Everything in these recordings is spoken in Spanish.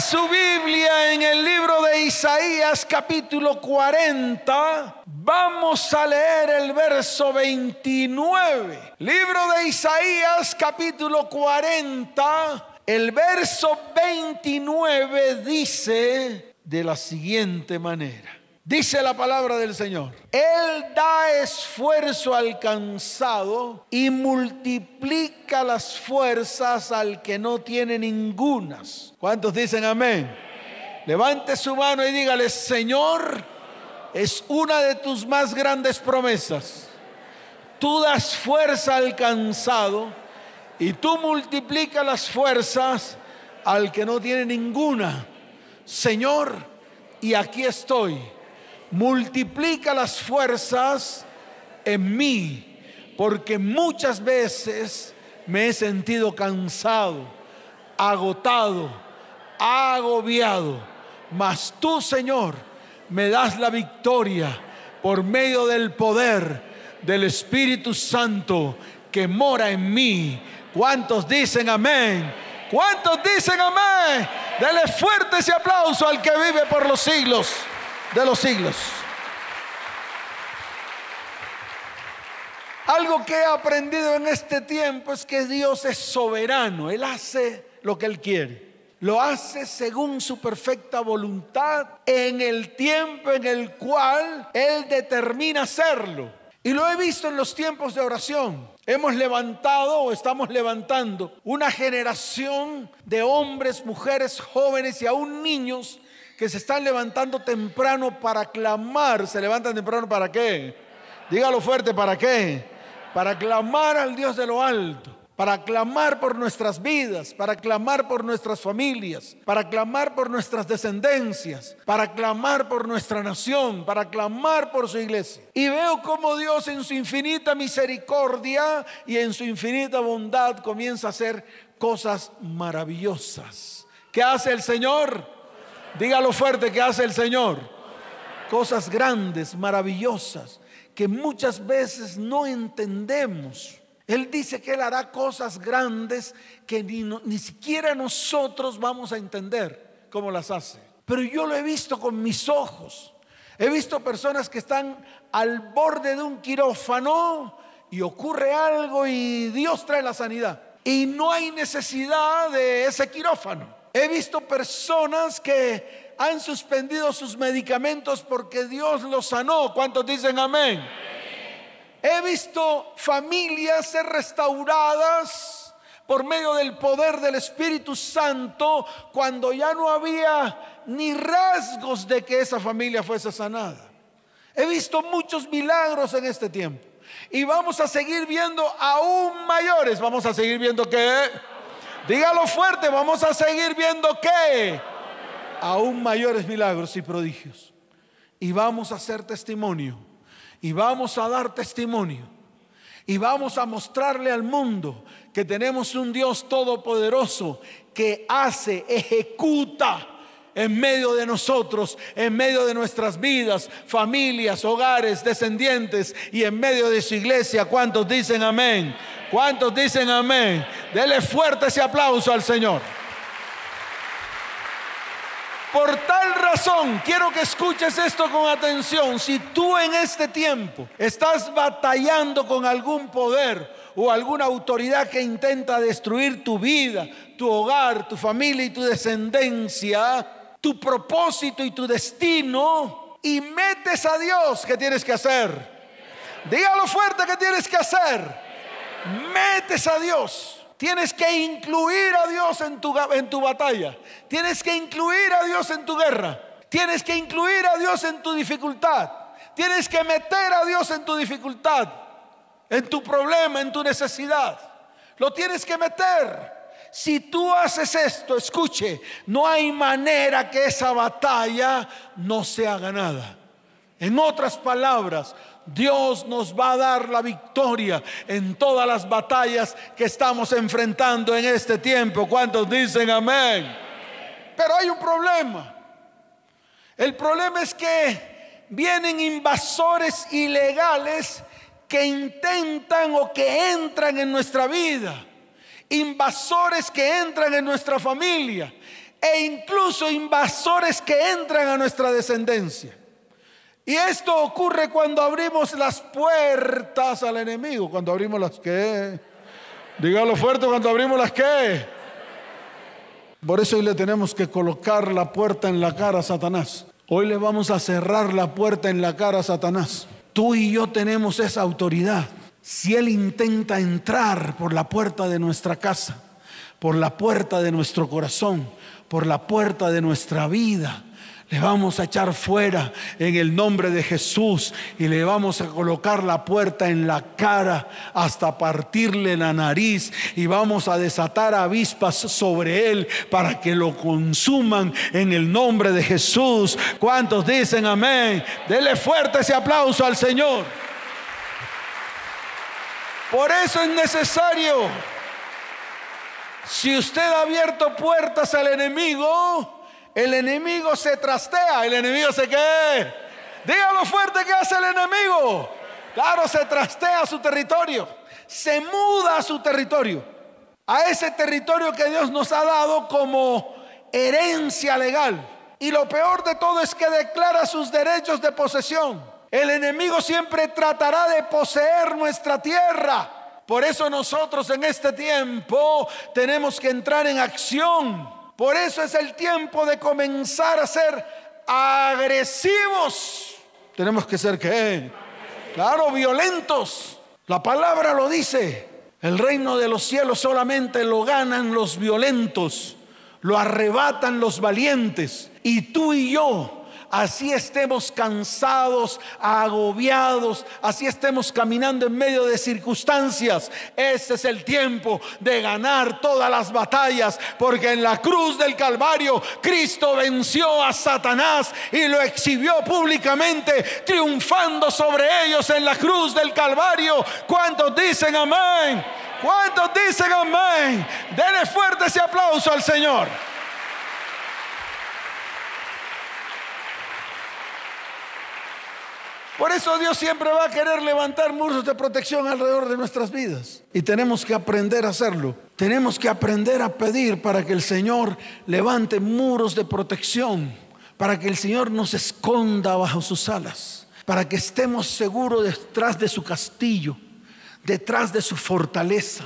Su Biblia en el libro de Isaías capítulo 40. Vamos a leer el verso 29. Libro de Isaías capítulo 40. El verso 29 dice de la siguiente manera. Dice la palabra del Señor. Él da esfuerzo al cansado y multiplica las fuerzas al que no tiene ningunas. ¿Cuántos dicen amén? Levante su mano y dígale, Señor, es una de tus más grandes promesas. Tú das fuerza al cansado y tú multiplicas las fuerzas al que no tiene ninguna. Señor, y aquí estoy multiplica las fuerzas en mí, porque muchas veces me he sentido cansado, agotado, agobiado, mas tú, Señor, me das la victoria por medio del poder del Espíritu Santo que mora en mí. ¿Cuántos dicen amén? ¿Cuántos dicen amén? Dele fuerte ese aplauso al que vive por los siglos de los siglos. Algo que he aprendido en este tiempo es que Dios es soberano, Él hace lo que Él quiere. Lo hace según su perfecta voluntad en el tiempo en el cual Él determina hacerlo. Y lo he visto en los tiempos de oración. Hemos levantado o estamos levantando una generación de hombres, mujeres, jóvenes y aún niños que se están levantando temprano para clamar. ¿Se levantan temprano para qué? Dígalo fuerte, ¿para qué? Para clamar al Dios de lo alto. Para clamar por nuestras vidas, para clamar por nuestras familias, para clamar por nuestras descendencias, para clamar por nuestra nación, para clamar por su iglesia. Y veo cómo Dios en su infinita misericordia y en su infinita bondad comienza a hacer cosas maravillosas. ¿Qué hace el Señor? Dígalo fuerte que hace el Señor. Cosas grandes, maravillosas, que muchas veces no entendemos. Él dice que Él hará cosas grandes que ni, ni siquiera nosotros vamos a entender cómo las hace. Pero yo lo he visto con mis ojos. He visto personas que están al borde de un quirófano y ocurre algo y Dios trae la sanidad. Y no hay necesidad de ese quirófano. He visto personas que han suspendido sus medicamentos porque Dios los sanó. ¿Cuántos dicen amén? He visto familias ser restauradas por medio del poder del Espíritu Santo cuando ya no había ni rasgos de que esa familia fuese sanada. He visto muchos milagros en este tiempo. Y vamos a seguir viendo aún mayores. Vamos a seguir viendo que Dígalo fuerte, vamos a seguir viendo qué. Aún mayores milagros y prodigios. Y vamos a hacer testimonio. Y vamos a dar testimonio. Y vamos a mostrarle al mundo que tenemos un Dios todopoderoso que hace, ejecuta en medio de nosotros, en medio de nuestras vidas, familias, hogares, descendientes y en medio de su iglesia. ¿Cuántos dicen amén? ¿Cuántos dicen amén? Dele fuerte ese aplauso al Señor. Por tal razón, quiero que escuches esto con atención. Si tú en este tiempo estás batallando con algún poder o alguna autoridad que intenta destruir tu vida, tu hogar, tu familia y tu descendencia, tu propósito y tu destino, y metes a Dios, ¿qué tienes que hacer? Dígalo fuerte que tienes que hacer metes a Dios. Tienes que incluir a Dios en tu, en tu batalla. Tienes que incluir a Dios en tu guerra. Tienes que incluir a Dios en tu dificultad. Tienes que meter a Dios en tu dificultad, en tu problema, en tu necesidad. Lo tienes que meter. Si tú haces esto, escuche, no hay manera que esa batalla no sea ganada. En otras palabras, Dios nos va a dar la victoria en todas las batallas que estamos enfrentando en este tiempo. ¿Cuántos dicen amén? Pero hay un problema. El problema es que vienen invasores ilegales que intentan o que entran en nuestra vida. Invasores que entran en nuestra familia e incluso invasores que entran a nuestra descendencia. Y esto ocurre cuando abrimos las puertas al enemigo, cuando abrimos las que. Dígalo fuerte, cuando abrimos las que. Por eso hoy le tenemos que colocar la puerta en la cara a Satanás. Hoy le vamos a cerrar la puerta en la cara a Satanás. Tú y yo tenemos esa autoridad. Si Él intenta entrar por la puerta de nuestra casa, por la puerta de nuestro corazón, por la puerta de nuestra vida, le vamos a echar fuera en el nombre de Jesús y le vamos a colocar la puerta en la cara hasta partirle la nariz y vamos a desatar avispas sobre él para que lo consuman en el nombre de Jesús. ¿Cuántos dicen amén? Dele fuerte ese aplauso al Señor. Por eso es necesario, si usted ha abierto puertas al enemigo, el enemigo se trastea, el enemigo se qué. Dígalo fuerte que hace el enemigo. Claro, se trastea su territorio, se muda a su territorio, a ese territorio que Dios nos ha dado como herencia legal. Y lo peor de todo es que declara sus derechos de posesión. El enemigo siempre tratará de poseer nuestra tierra. Por eso nosotros en este tiempo tenemos que entrar en acción por eso es el tiempo de comenzar a ser agresivos. Tenemos que ser qué? Claro, violentos. La palabra lo dice. El reino de los cielos solamente lo ganan los violentos, lo arrebatan los valientes. Y tú y yo así estemos cansados, agobiados, así estemos caminando en medio de circunstancias. Ese es el tiempo de ganar todas las batallas, porque en la cruz del Calvario Cristo venció a Satanás y lo exhibió públicamente, triunfando sobre ellos en la cruz del Calvario. ¿Cuántos dicen amén? ¿Cuántos dicen amén? Denle fuerte ese aplauso al Señor. Por eso Dios siempre va a querer levantar muros de protección alrededor de nuestras vidas. Y tenemos que aprender a hacerlo. Tenemos que aprender a pedir para que el Señor levante muros de protección, para que el Señor nos esconda bajo sus alas, para que estemos seguros detrás de su castillo, detrás de su fortaleza,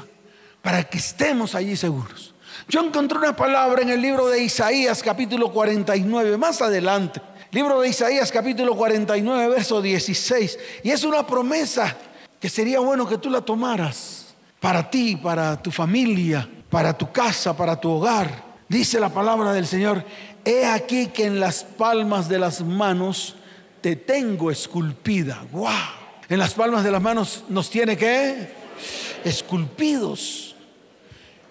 para que estemos allí seguros. Yo encontré una palabra en el libro de Isaías capítulo 49, más adelante Libro de Isaías capítulo 49, verso 16. Y es una promesa que sería bueno que tú la tomaras para ti, para tu familia, para tu casa, para tu hogar. Dice la palabra del Señor, he aquí que en las palmas de las manos te tengo esculpida. ¡Wow! En las palmas de las manos nos tiene que esculpidos.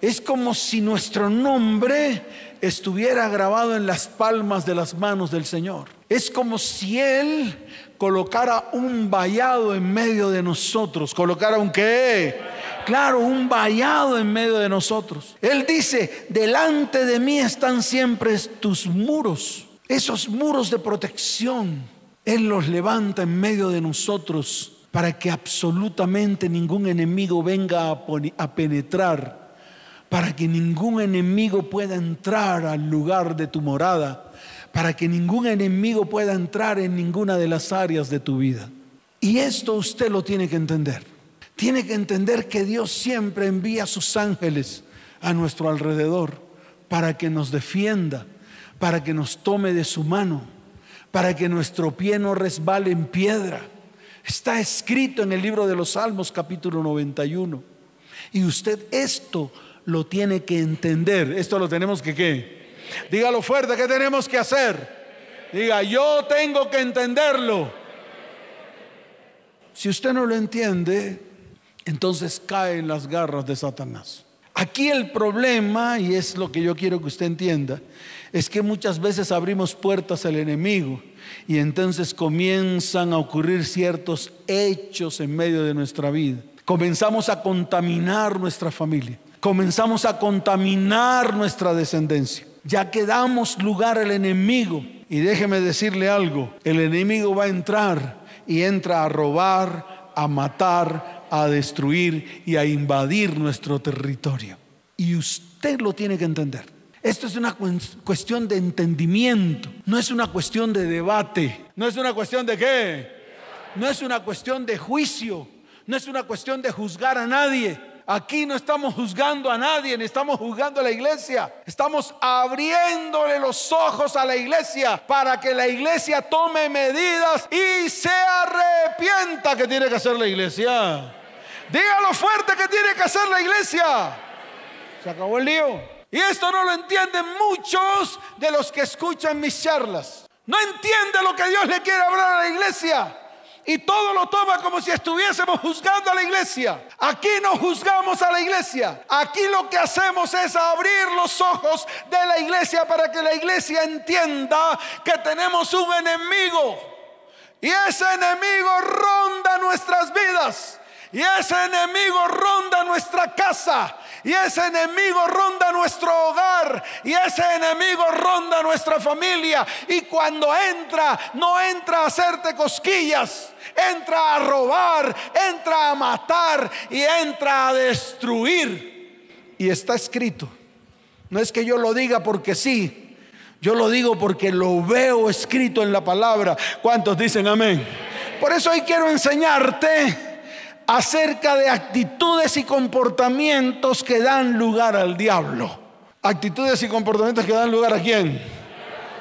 Es como si nuestro nombre estuviera grabado en las palmas de las manos del Señor. Es como si Él colocara un vallado en medio de nosotros. ¿Colocara un qué? Claro, un vallado en medio de nosotros. Él dice, delante de mí están siempre tus muros, esos muros de protección. Él los levanta en medio de nosotros para que absolutamente ningún enemigo venga a, a penetrar para que ningún enemigo pueda entrar al lugar de tu morada, para que ningún enemigo pueda entrar en ninguna de las áreas de tu vida. Y esto usted lo tiene que entender. Tiene que entender que Dios siempre envía a sus ángeles a nuestro alrededor para que nos defienda, para que nos tome de su mano, para que nuestro pie no resbale en piedra. Está escrito en el libro de los Salmos capítulo 91. Y usted esto lo tiene que entender. Esto lo tenemos que qué? Dígalo fuerte, ¿qué tenemos que hacer? Diga, yo tengo que entenderlo. Si usted no lo entiende, entonces cae en las garras de Satanás. Aquí el problema, y es lo que yo quiero que usted entienda, es que muchas veces abrimos puertas al enemigo y entonces comienzan a ocurrir ciertos hechos en medio de nuestra vida. Comenzamos a contaminar nuestra familia comenzamos a contaminar nuestra descendencia. Ya que damos lugar al enemigo. Y déjeme decirle algo, el enemigo va a entrar y entra a robar, a matar, a destruir y a invadir nuestro territorio. Y usted lo tiene que entender. Esto es una cuestión de entendimiento, no es una cuestión de debate, no es una cuestión de qué, no es una cuestión de juicio, no es una cuestión de juzgar a nadie. Aquí no estamos juzgando a nadie, ni estamos juzgando a la iglesia. Estamos abriéndole los ojos a la iglesia para que la iglesia tome medidas y se arrepienta que tiene que hacer la iglesia. Dígalo fuerte que tiene que hacer la iglesia. Se acabó el lío. Y esto no lo entienden muchos de los que escuchan mis charlas. No entiende lo que Dios le quiere hablar a la iglesia. Y todo lo toma como si estuviésemos juzgando a la iglesia. Aquí no juzgamos a la iglesia. Aquí lo que hacemos es abrir los ojos de la iglesia para que la iglesia entienda que tenemos un enemigo. Y ese enemigo ronda nuestras vidas. Y ese enemigo ronda nuestra casa. Y ese enemigo ronda nuestro hogar. Y ese enemigo ronda nuestra familia. Y cuando entra, no entra a hacerte cosquillas. Entra a robar, entra a matar y entra a destruir. Y está escrito. No es que yo lo diga porque sí. Yo lo digo porque lo veo escrito en la palabra. ¿Cuántos dicen amén? Por eso hoy quiero enseñarte acerca de actitudes y comportamientos que dan lugar al diablo. Actitudes y comportamientos que dan lugar a quién.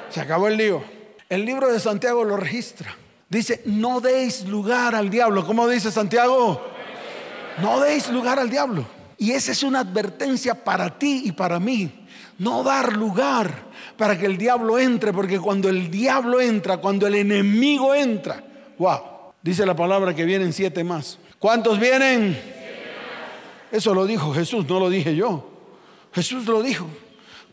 Se acabó el lío. El libro de Santiago lo registra. Dice, no deis lugar al diablo. ¿Cómo dice Santiago? No deis lugar al diablo. Y esa es una advertencia para ti y para mí. No dar lugar para que el diablo entre, porque cuando el diablo entra, cuando el enemigo entra, wow, dice la palabra que vienen siete más. ¿Cuántos vienen? Eso lo dijo Jesús, no lo dije yo. Jesús lo dijo.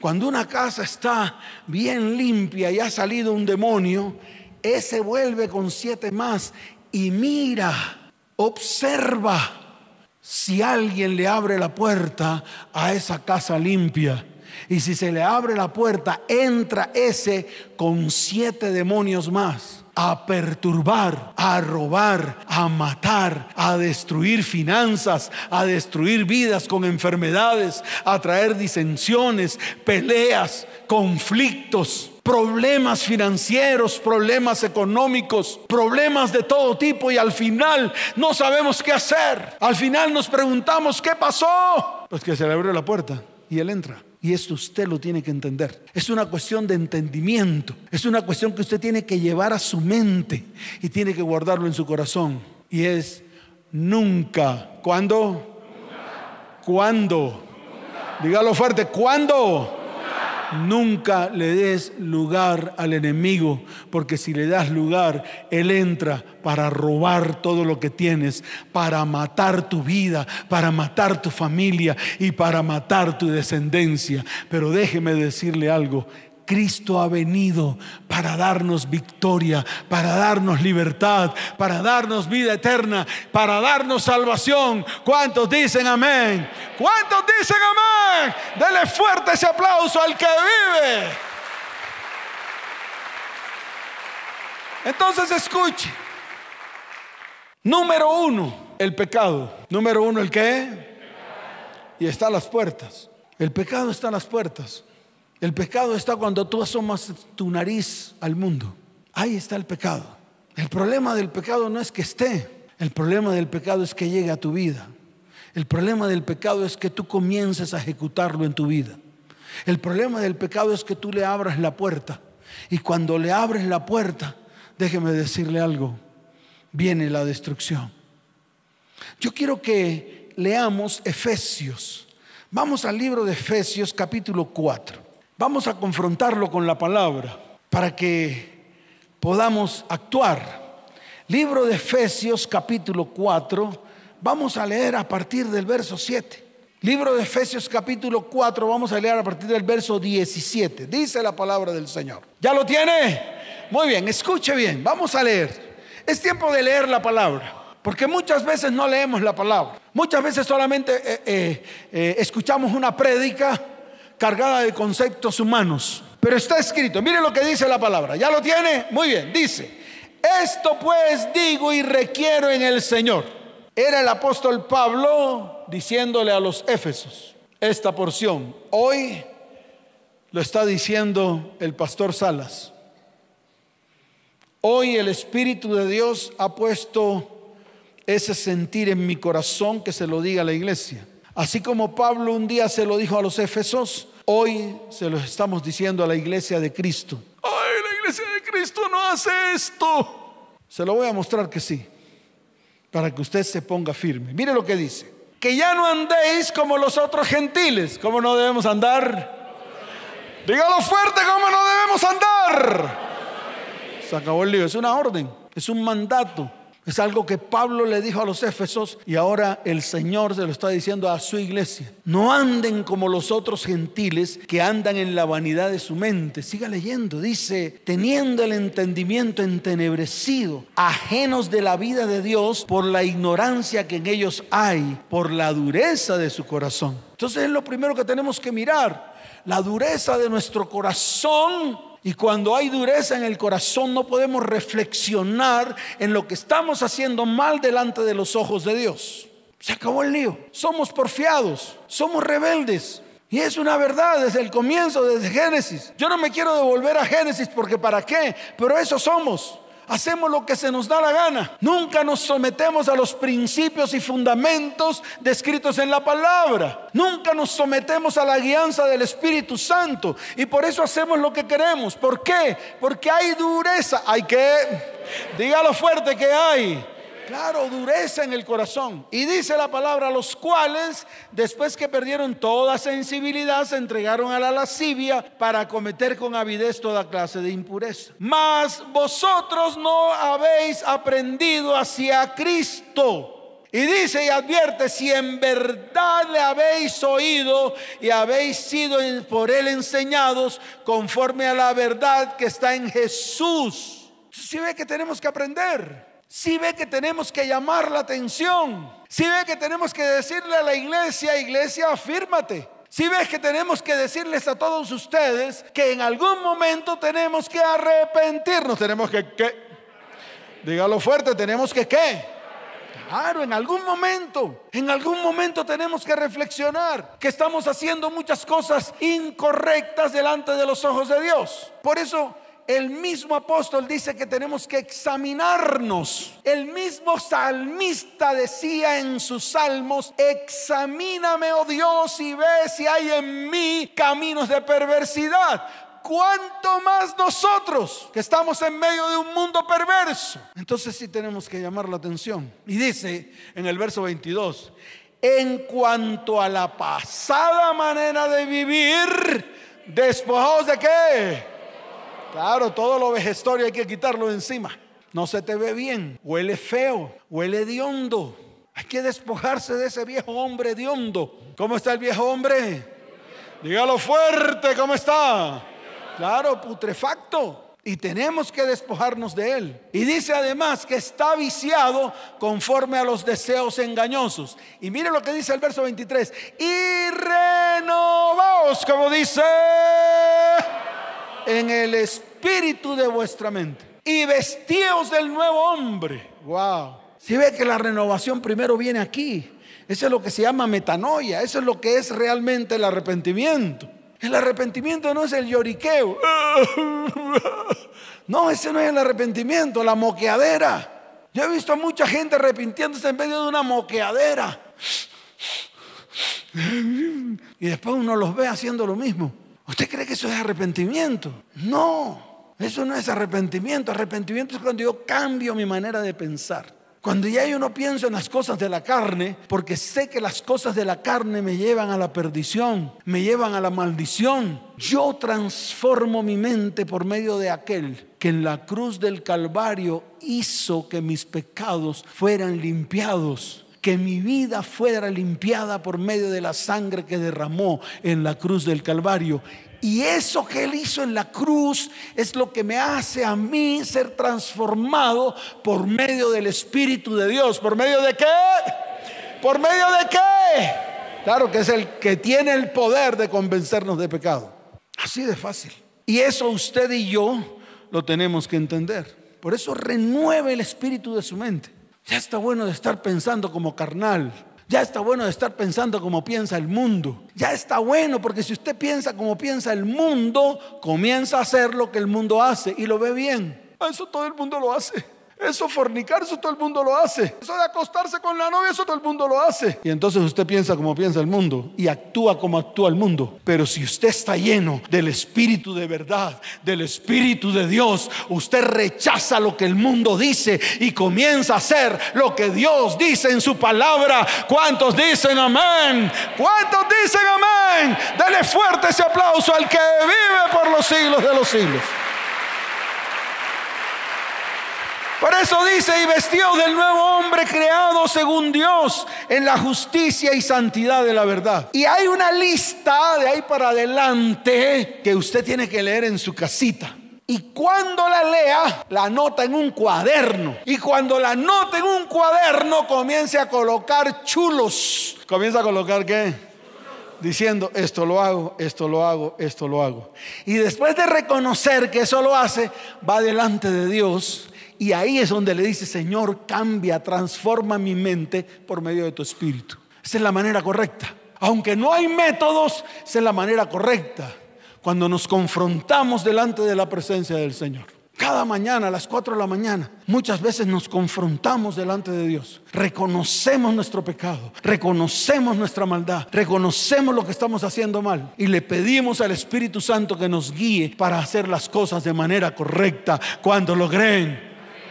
Cuando una casa está bien limpia y ha salido un demonio, ese vuelve con siete más y mira, observa si alguien le abre la puerta a esa casa limpia. Y si se le abre la puerta, entra ese con siete demonios más a perturbar, a robar, a matar, a destruir finanzas, a destruir vidas con enfermedades, a traer disensiones, peleas, conflictos, problemas financieros, problemas económicos, problemas de todo tipo y al final no sabemos qué hacer. Al final nos preguntamos, ¿qué pasó? Pues que se le abrió la puerta y él entra. Y esto usted lo tiene que entender. Es una cuestión de entendimiento. Es una cuestión que usted tiene que llevar a su mente y tiene que guardarlo en su corazón. Y es nunca. ¿Cuándo? ¿Cuándo? Dígalo fuerte. ¿Cuándo? Nunca le des lugar al enemigo, porque si le das lugar, él entra para robar todo lo que tienes, para matar tu vida, para matar tu familia y para matar tu descendencia. Pero déjeme decirle algo, Cristo ha venido para darnos victoria, para darnos libertad, para darnos vida eterna, para darnos salvación. ¿Cuántos dicen amén? ¿Cuántos dicen amén? Dele fuerte ese aplauso al que vive. Entonces escuche. Número uno, el pecado. Número uno, el qué. Y está a las puertas. El pecado está a las puertas. El pecado está cuando tú asomas tu nariz al mundo. Ahí está el pecado. El problema del pecado no es que esté, el problema del pecado es que llegue a tu vida. El problema del pecado es que tú comiences a ejecutarlo en tu vida. El problema del pecado es que tú le abras la puerta. Y cuando le abres la puerta, déjeme decirle algo, viene la destrucción. Yo quiero que leamos Efesios. Vamos al libro de Efesios capítulo 4. Vamos a confrontarlo con la palabra para que podamos actuar. Libro de Efesios capítulo 4, vamos a leer a partir del verso 7. Libro de Efesios capítulo 4, vamos a leer a partir del verso 17. Dice la palabra del Señor. ¿Ya lo tiene? Muy bien, escuche bien, vamos a leer. Es tiempo de leer la palabra. Porque muchas veces no leemos la palabra. Muchas veces solamente eh, eh, eh, escuchamos una prédica cargada de conceptos humanos. Pero está escrito, mire lo que dice la palabra. ¿Ya lo tiene? Muy bien, dice, esto pues digo y requiero en el Señor. Era el apóstol Pablo diciéndole a los Éfesos esta porción. Hoy lo está diciendo el pastor Salas. Hoy el Espíritu de Dios ha puesto ese sentir en mi corazón que se lo diga a la iglesia. Así como Pablo un día se lo dijo a los Efesos, hoy se lo estamos diciendo a la iglesia de Cristo. ¡Ay, la iglesia de Cristo no hace esto! Se lo voy a mostrar que sí, para que usted se ponga firme. Mire lo que dice. Que ya no andéis como los otros gentiles. ¿Cómo no debemos andar? Dígalo fuerte, ¿cómo no debemos andar? Se acabó el lío. Es una orden, es un mandato. Es algo que Pablo le dijo a los Éfesos y ahora el Señor se lo está diciendo a su iglesia. No anden como los otros gentiles que andan en la vanidad de su mente. Siga leyendo. Dice, teniendo el entendimiento entenebrecido, ajenos de la vida de Dios por la ignorancia que en ellos hay, por la dureza de su corazón. Entonces es lo primero que tenemos que mirar. La dureza de nuestro corazón y cuando hay dureza en el corazón no podemos reflexionar en lo que estamos haciendo mal delante de los ojos de Dios. Se acabó el lío. Somos porfiados, somos rebeldes. Y es una verdad desde el comienzo, desde Génesis. Yo no me quiero devolver a Génesis porque para qué, pero eso somos hacemos lo que se nos da la gana. Nunca nos sometemos a los principios y fundamentos descritos en la palabra. Nunca nos sometemos a la guianza del Espíritu Santo. Y por eso hacemos lo que queremos. ¿Por qué? Porque hay dureza. Hay que, dígalo fuerte que hay Claro, dureza en el corazón. Y dice la palabra, los cuales, después que perdieron toda sensibilidad, se entregaron a la lascivia para cometer con avidez toda clase de impureza. Mas vosotros no habéis aprendido hacia Cristo. Y dice y advierte, si en verdad le habéis oído y habéis sido por él enseñados conforme a la verdad que está en Jesús. Si ve que tenemos que aprender. Si ve que tenemos que llamar la atención. Si ve que tenemos que decirle a la iglesia, iglesia, afírmate. Si ves que tenemos que decirles a todos ustedes que en algún momento tenemos que arrepentirnos, tenemos que, ¿qué? Dígalo fuerte, tenemos que qué. Claro, en algún momento, en algún momento tenemos que reflexionar que estamos haciendo muchas cosas incorrectas delante de los ojos de Dios. Por eso el mismo apóstol dice que tenemos que examinarnos. El mismo salmista decía en sus salmos, examíname, oh Dios, y ve si hay en mí caminos de perversidad. ¿Cuánto más nosotros que estamos en medio de un mundo perverso? Entonces sí tenemos que llamar la atención. Y dice en el verso 22, en cuanto a la pasada manera de vivir, despojados de qué? Claro, todo lo vejestorio hay que quitarlo encima. No se te ve bien, huele feo, huele de hondo. Hay que despojarse de ese viejo hombre de hondo. ¿Cómo está el viejo hombre? Dígalo fuerte, ¿cómo está? Claro, putrefacto. Y tenemos que despojarnos de él. Y dice además que está viciado conforme a los deseos engañosos. Y mire lo que dice el verso 23. Y renovaos, como dice en el espíritu de vuestra mente y vestíos del nuevo hombre. Wow. Si ve que la renovación primero viene aquí. Eso es lo que se llama metanoia. Eso es lo que es realmente el arrepentimiento. El arrepentimiento no es el lloriqueo. No, ese no es el arrepentimiento, la moqueadera. Yo he visto a mucha gente arrepintiéndose en medio de una moqueadera. Y después uno los ve haciendo lo mismo. ¿Usted cree que eso es arrepentimiento? No, eso no es arrepentimiento. Arrepentimiento es cuando yo cambio mi manera de pensar. Cuando ya yo no pienso en las cosas de la carne, porque sé que las cosas de la carne me llevan a la perdición, me llevan a la maldición, yo transformo mi mente por medio de aquel que en la cruz del Calvario hizo que mis pecados fueran limpiados que mi vida fuera limpiada por medio de la sangre que derramó en la cruz del Calvario. Y eso que Él hizo en la cruz es lo que me hace a mí ser transformado por medio del Espíritu de Dios. ¿Por medio de qué? ¿Por medio de qué? Claro que es el que tiene el poder de convencernos de pecado. Así de fácil. Y eso usted y yo lo tenemos que entender. Por eso renueve el espíritu de su mente. Ya está bueno de estar pensando como carnal. Ya está bueno de estar pensando como piensa el mundo. Ya está bueno porque si usted piensa como piensa el mundo, comienza a hacer lo que el mundo hace y lo ve bien. Eso todo el mundo lo hace. Eso fornicar, eso todo el mundo lo hace. Eso de acostarse con la novia, eso todo el mundo lo hace. Y entonces usted piensa como piensa el mundo y actúa como actúa el mundo. Pero si usted está lleno del Espíritu de verdad, del Espíritu de Dios, usted rechaza lo que el mundo dice y comienza a hacer lo que Dios dice en su palabra. ¿Cuántos dicen amén? ¿Cuántos dicen amén? Dele fuerte ese aplauso al que vive por los siglos de los siglos. Por eso dice, y vestido del nuevo hombre creado según Dios en la justicia y santidad de la verdad. Y hay una lista de ahí para adelante que usted tiene que leer en su casita. Y cuando la lea, la anota en un cuaderno. Y cuando la anota en un cuaderno, comience a colocar chulos. ¿Comienza a colocar qué? Diciendo, esto lo hago, esto lo hago, esto lo hago. Y después de reconocer que eso lo hace, va delante de Dios y ahí es donde le dice, Señor, cambia, transforma mi mente por medio de tu espíritu. Esa es la manera correcta. Aunque no hay métodos, esa es la manera correcta. Cuando nos confrontamos delante de la presencia del Señor. Cada mañana a las 4 de la mañana, muchas veces nos confrontamos delante de Dios. Reconocemos nuestro pecado, reconocemos nuestra maldad, reconocemos lo que estamos haciendo mal y le pedimos al Espíritu Santo que nos guíe para hacer las cosas de manera correcta. Cuando lo creen,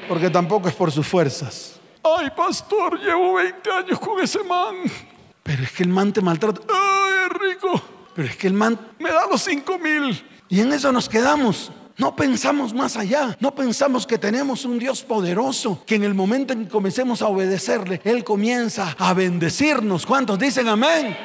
porque tampoco es por sus fuerzas. Ay, pastor, llevo 20 años con ese man. Pero es que el man te maltrata. Ay, es rico. Pero es que el man me da los 5 mil. Y en eso nos quedamos. No pensamos más allá, no pensamos que tenemos un Dios poderoso, que en el momento en que comencemos a obedecerle, Él comienza a bendecirnos. ¿Cuántos dicen amén?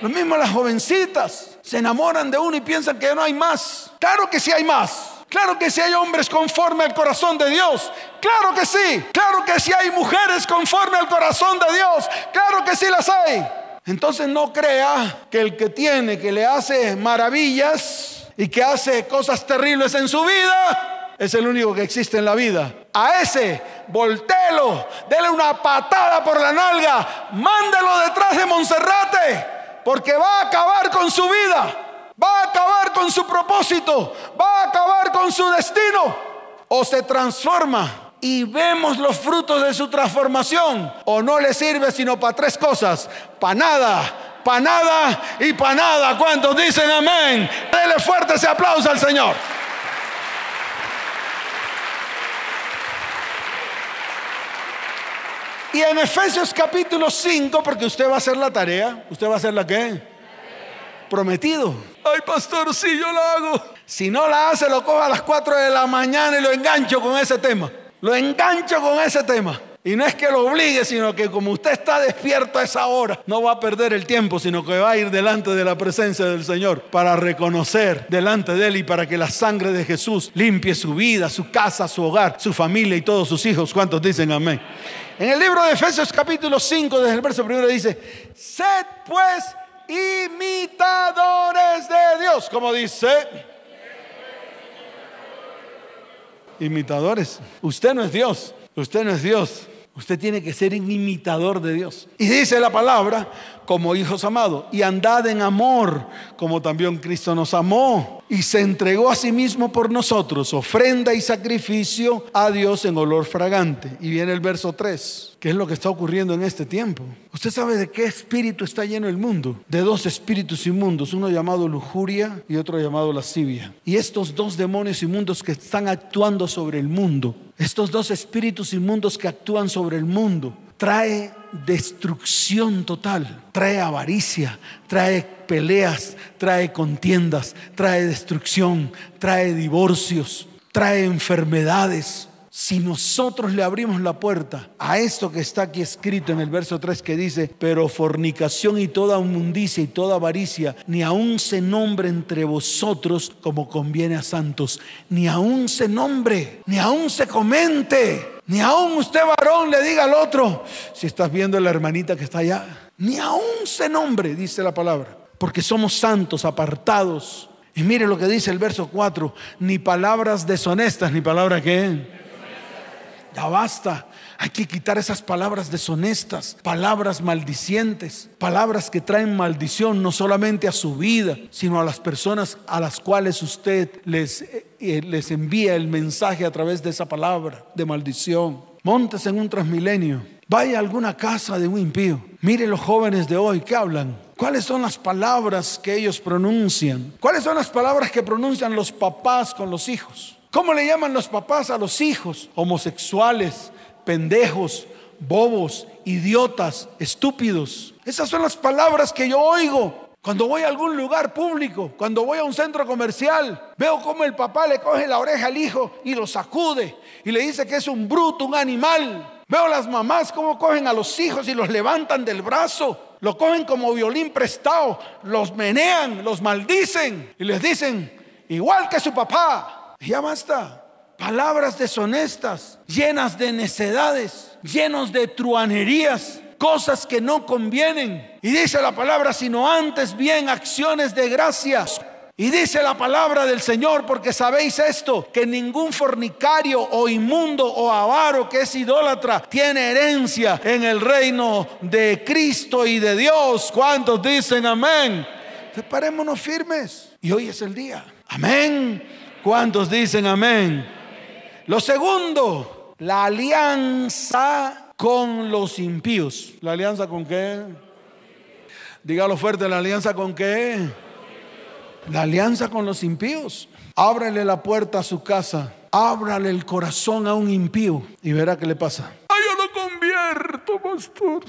Lo mismo las jovencitas, se enamoran de uno y piensan que no hay más. Claro que sí hay más. Claro que si hay hombres conforme al corazón de Dios. Claro que sí. Claro que si hay mujeres conforme al corazón de Dios. Claro que sí las hay. Entonces no crea que el que tiene, que le hace maravillas y que hace cosas terribles en su vida, es el único que existe en la vida. A ese, voltelo, dele una patada por la nalga, mándelo detrás de Monserrate, porque va a acabar con su vida va a acabar con su propósito, va a acabar con su destino, o se transforma y vemos los frutos de su transformación, o no le sirve sino para tres cosas, para nada, para nada y para nada. ¿Cuántos dicen amén? Dele fuerte ese aplauso al Señor. Y en Efesios capítulo 5, porque usted va a hacer la tarea, ¿usted va a hacer la qué? Prometido. Ay, pastor, sí, yo lo hago. Si no la hace, lo cojo a las 4 de la mañana y lo engancho con ese tema. Lo engancho con ese tema. Y no es que lo obligue, sino que como usted está despierto a esa hora, no va a perder el tiempo, sino que va a ir delante de la presencia del Señor para reconocer delante de Él y para que la sangre de Jesús limpie su vida, su casa, su hogar, su familia y todos sus hijos. ¿Cuántos dicen amén? En el libro de Efesios capítulo 5, desde el verso primero dice, sed pues imitadores de Dios, como dice. Imitadores. Usted no es Dios, usted no es Dios. Usted tiene que ser un imitador de Dios. Y dice la palabra, como hijos amados, y andad en amor, como también Cristo nos amó y se entregó a sí mismo por nosotros, ofrenda y sacrificio a Dios en olor fragante. Y viene el verso 3, que es lo que está ocurriendo en este tiempo. Usted sabe de qué espíritu está lleno el mundo, de dos espíritus inmundos, uno llamado lujuria y otro llamado lascivia. Y estos dos demonios inmundos que están actuando sobre el mundo, estos dos espíritus inmundos que actúan sobre el mundo, trae destrucción total, trae avaricia, trae peleas, trae contiendas, trae destrucción, trae divorcios, trae enfermedades. Si nosotros le abrimos la puerta a esto que está aquí escrito en el verso 3 que dice, pero fornicación y toda inmundicia y toda avaricia, ni aún se nombre entre vosotros como conviene a santos, ni aún se nombre, ni aún se comente ni aún usted varón le diga al otro, si estás viendo a la hermanita que está allá, ni aún se nombre, dice la palabra, porque somos santos, apartados. Y mire lo que dice el verso 4, ni palabras deshonestas, ni palabra que Ya basta. Hay que quitar esas palabras deshonestas, palabras maldicientes, palabras que traen maldición no solamente a su vida, sino a las personas a las cuales usted les, eh, eh, les envía el mensaje a través de esa palabra de maldición. Montes en un transmilenio. Vaya a alguna casa de un impío. Mire los jóvenes de hoy que hablan. ¿Cuáles son las palabras que ellos pronuncian? ¿Cuáles son las palabras que pronuncian los papás con los hijos? ¿Cómo le llaman los papás a los hijos? Homosexuales, pendejos, bobos, idiotas, estúpidos. Esas son las palabras que yo oigo. Cuando voy a algún lugar público, cuando voy a un centro comercial, veo cómo el papá le coge la oreja al hijo y lo sacude y le dice que es un bruto, un animal. Veo las mamás cómo cogen a los hijos y los levantan del brazo, lo cogen como violín prestado, los menean, los maldicen y les dicen, igual que su papá, ya basta. Palabras deshonestas, llenas de necedades, llenos de truanerías, cosas que no convienen. Y dice la palabra, sino antes bien acciones de gracias. Y dice la palabra del Señor, porque sabéis esto, que ningún fornicario o inmundo o avaro que es idólatra tiene herencia en el reino de Cristo y de Dios. ¿Cuántos dicen amén? Separémonos firmes. Y hoy es el día. Amén. ¿Cuántos dicen amén? Lo segundo, la alianza con los impíos. ¿La alianza con qué? Dígalo fuerte, ¿la alianza con qué? La alianza con los impíos. Ábrele la puerta a su casa. Ábrale el corazón a un impío y verá qué le pasa. Ay, yo lo convierto, pastor.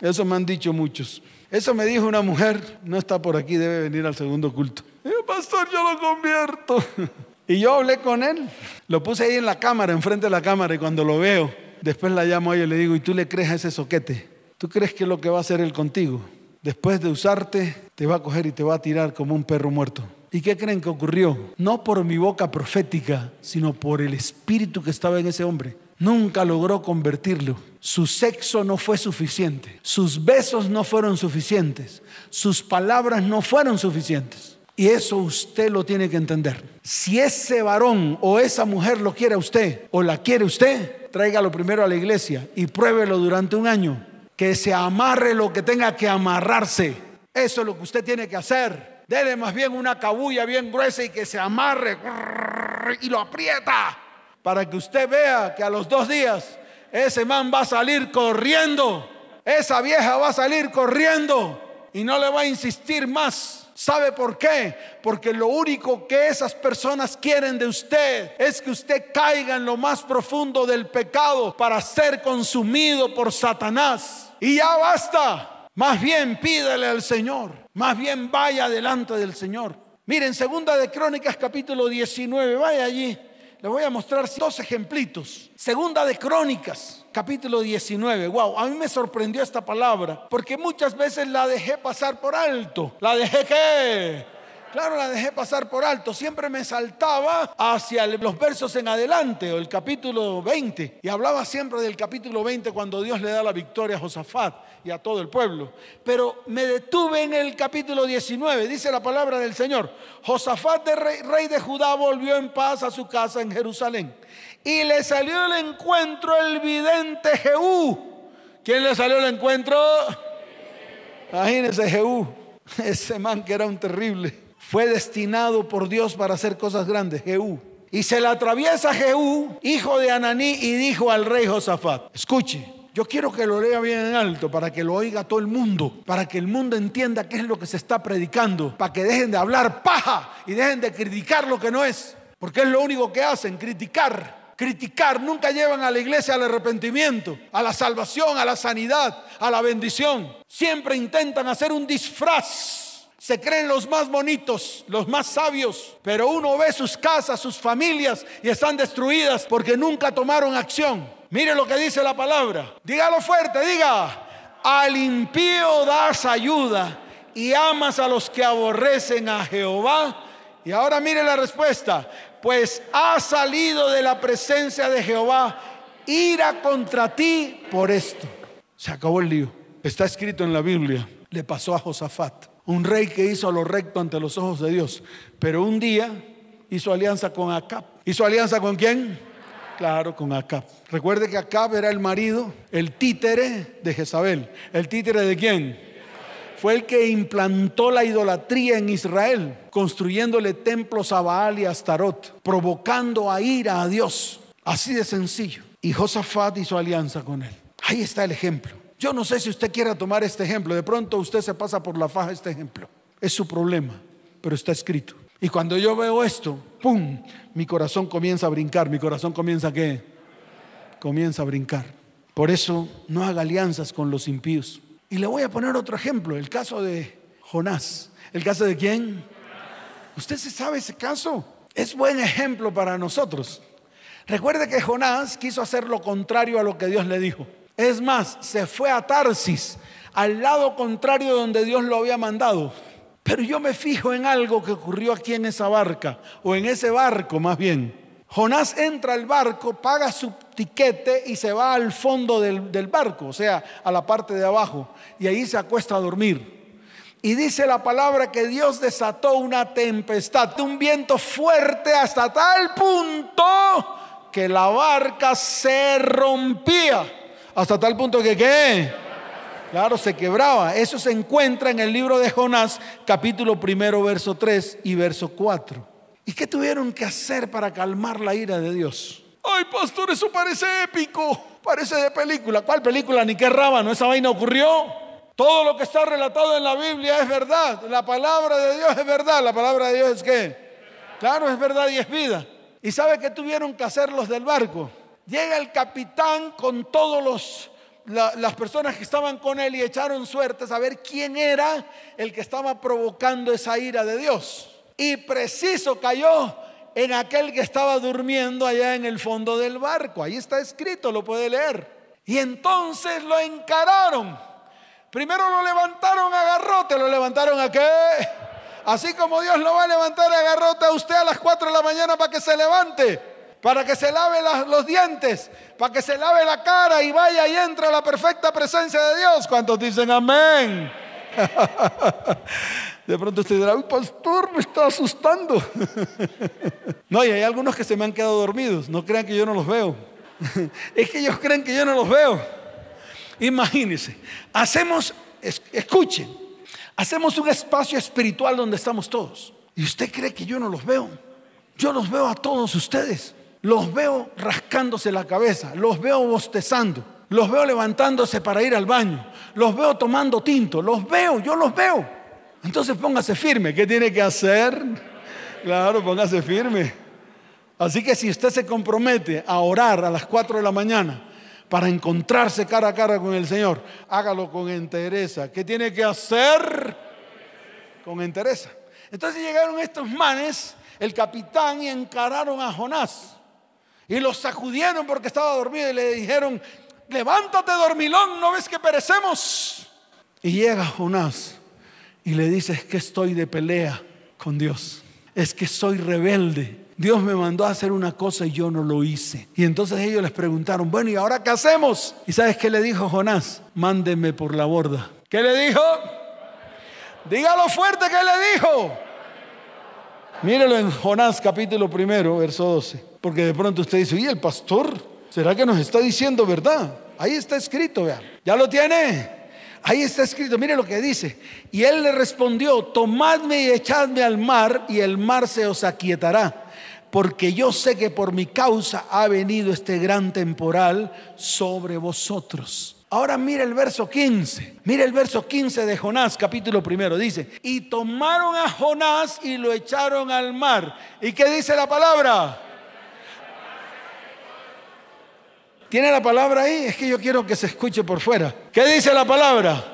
Eso me han dicho muchos. Eso me dijo una mujer, no está por aquí, debe venir al segundo culto. pastor, yo lo convierto. Y yo hablé con él, lo puse ahí en la cámara, enfrente de la cámara, y cuando lo veo, después la llamo a ella y le digo, ¿y tú le crees a ese soquete? ¿Tú crees que lo que va a hacer él contigo? Después de usarte, te va a coger y te va a tirar como un perro muerto. ¿Y qué creen que ocurrió? No por mi boca profética, sino por el espíritu que estaba en ese hombre. Nunca logró convertirlo. Su sexo no fue suficiente. Sus besos no fueron suficientes. Sus palabras no fueron suficientes. Y eso usted lo tiene que entender. Si ese varón o esa mujer lo quiere a usted o la quiere usted, tráigalo primero a la iglesia y pruébelo durante un año. Que se amarre lo que tenga que amarrarse. Eso es lo que usted tiene que hacer. Dele más bien una cabulla bien gruesa y que se amarre y lo aprieta para que usted vea que a los dos días ese man va a salir corriendo. Esa vieja va a salir corriendo y no le va a insistir más ¿Sabe por qué? Porque lo único que esas personas quieren de usted es que usted caiga en lo más profundo del pecado para ser consumido por Satanás. Y ya basta. Más bien pídele al Señor. Más bien vaya delante del Señor. Miren, segunda de Crónicas capítulo 19, vaya allí. Le voy a mostrar dos ejemplitos. Segunda de Crónicas, capítulo 19. Wow, a mí me sorprendió esta palabra porque muchas veces la dejé pasar por alto. ¿La dejé qué? Claro, la dejé pasar por alto. Siempre me saltaba hacia los versos en adelante, o el capítulo 20. Y hablaba siempre del capítulo 20 cuando Dios le da la victoria a Josafat y a todo el pueblo. Pero me detuve en el capítulo 19. Dice la palabra del Señor. Josafat, rey, rey de Judá, volvió en paz a su casa en Jerusalén. Y le salió al encuentro el vidente Jehú. ¿Quién le salió al encuentro? Imagínese Jehú. Ese man que era un terrible fue destinado por Dios para hacer cosas grandes, Jehú. Y se le atraviesa Jehú, hijo de Ananí, y dijo al rey Josafat, escuche, yo quiero que lo lea bien en alto para que lo oiga todo el mundo, para que el mundo entienda qué es lo que se está predicando, para que dejen de hablar paja y dejen de criticar lo que no es, porque es lo único que hacen, criticar. Criticar, nunca llevan a la iglesia al arrepentimiento, a la salvación, a la sanidad, a la bendición. Siempre intentan hacer un disfraz se creen los más bonitos, los más sabios, pero uno ve sus casas, sus familias y están destruidas porque nunca tomaron acción. Mire lo que dice la palabra. Dígalo fuerte, diga, al impío das ayuda y amas a los que aborrecen a Jehová. Y ahora mire la respuesta, pues ha salido de la presencia de Jehová ira contra ti por esto. Se acabó el lío. Está escrito en la Biblia. Le pasó a Josafat un rey que hizo lo recto ante los ojos de Dios. Pero un día hizo alianza con Acab. ¿Hizo alianza con quién? Claro, con Acab. Recuerde que Acab era el marido, el títere de Jezabel. ¿El títere de quién? Fue el que implantó la idolatría en Israel, construyéndole templos a Baal y a Astarot, provocando a ira a Dios. Así de sencillo. Y Josafat hizo alianza con él. Ahí está el ejemplo. Yo no sé si usted quiera tomar este ejemplo. De pronto usted se pasa por la faja este ejemplo. Es su problema, pero está escrito. Y cuando yo veo esto, ¡pum! Mi corazón comienza a brincar. Mi corazón comienza a qué? Comienza a brincar. Por eso no haga alianzas con los impíos. Y le voy a poner otro ejemplo, el caso de Jonás. ¿El caso de quién? ¿Usted se sabe ese caso? Es buen ejemplo para nosotros. Recuerde que Jonás quiso hacer lo contrario a lo que Dios le dijo. Es más, se fue a Tarsis, al lado contrario donde Dios lo había mandado. Pero yo me fijo en algo que ocurrió aquí en esa barca, o en ese barco más bien. Jonás entra al barco, paga su tiquete y se va al fondo del, barco, o sea, a la parte de abajo, y ahí se acuesta a dormir. Y dice la palabra que Dios desató una tempestad, un viento fuerte hasta tal punto que la barca se rompía. Hasta tal punto que qué? Claro, se quebraba. Eso se encuentra en el libro de Jonás, capítulo primero, verso 3 y verso 4. ¿Y qué tuvieron que hacer para calmar la ira de Dios? Ay, pastor, eso parece épico, parece de película. ¿Cuál película? Ni qué rábano, esa vaina ocurrió. Todo lo que está relatado en la Biblia es verdad. La palabra de Dios es verdad. La palabra de Dios es qué? Claro, es verdad y es vida. ¿Y sabe qué tuvieron que hacer los del barco? Llega el capitán con todos los las personas que estaban con él y echaron suerte a saber quién era el que estaba provocando esa ira de Dios. Y preciso cayó en aquel que estaba durmiendo allá en el fondo del barco. Ahí está escrito, lo puede leer. Y entonces lo encararon. Primero lo levantaron a garrote, lo levantaron a qué? Así como Dios lo va a levantar a garrote a usted a las 4 de la mañana para que se levante para que se lave los dientes, para que se lave la cara y vaya y entre a la perfecta presencia de Dios. ¿Cuántos dicen amén? De pronto usted dirá, uy, pastor, me está asustando. No, y hay algunos que se me han quedado dormidos. No crean que yo no los veo. Es que ellos creen que yo no los veo. Imagínense, hacemos, escuchen, hacemos un espacio espiritual donde estamos todos. Y usted cree que yo no los veo. Yo los veo a todos ustedes los veo rascándose la cabeza, los veo bostezando, los veo levantándose para ir al baño, los veo tomando tinto, los veo, yo los veo. Entonces póngase firme, ¿qué tiene que hacer? Claro, póngase firme. Así que si usted se compromete a orar a las 4 de la mañana para encontrarse cara a cara con el Señor, hágalo con entereza. ¿Qué tiene que hacer? Con entereza. Entonces llegaron estos manes, el capitán, y encararon a Jonás. Y lo sacudieron porque estaba dormido y le dijeron, levántate dormilón, ¿no ves que perecemos? Y llega Jonás y le dice, es que estoy de pelea con Dios, es que soy rebelde. Dios me mandó a hacer una cosa y yo no lo hice. Y entonces ellos les preguntaron, bueno, ¿y ahora qué hacemos? ¿Y sabes qué le dijo Jonás? Mándeme por la borda. ¿Qué le dijo? Dígalo fuerte que le dijo. Mírelo en Jonás capítulo primero, verso 12. Porque de pronto usted dice, ¿y el pastor? ¿Será que nos está diciendo verdad? Ahí está escrito, vean. ¿Ya lo tiene? Ahí está escrito, mire lo que dice. Y él le respondió, tomadme y echadme al mar y el mar se os aquietará, porque yo sé que por mi causa ha venido este gran temporal sobre vosotros. Ahora mire el verso 15. Mire el verso 15 de Jonás, capítulo primero. Dice, y tomaron a Jonás y lo echaron al mar. ¿Y qué dice la palabra? ¿Tiene la palabra ahí? Es que yo quiero que se escuche por fuera. ¿Qué dice la palabra?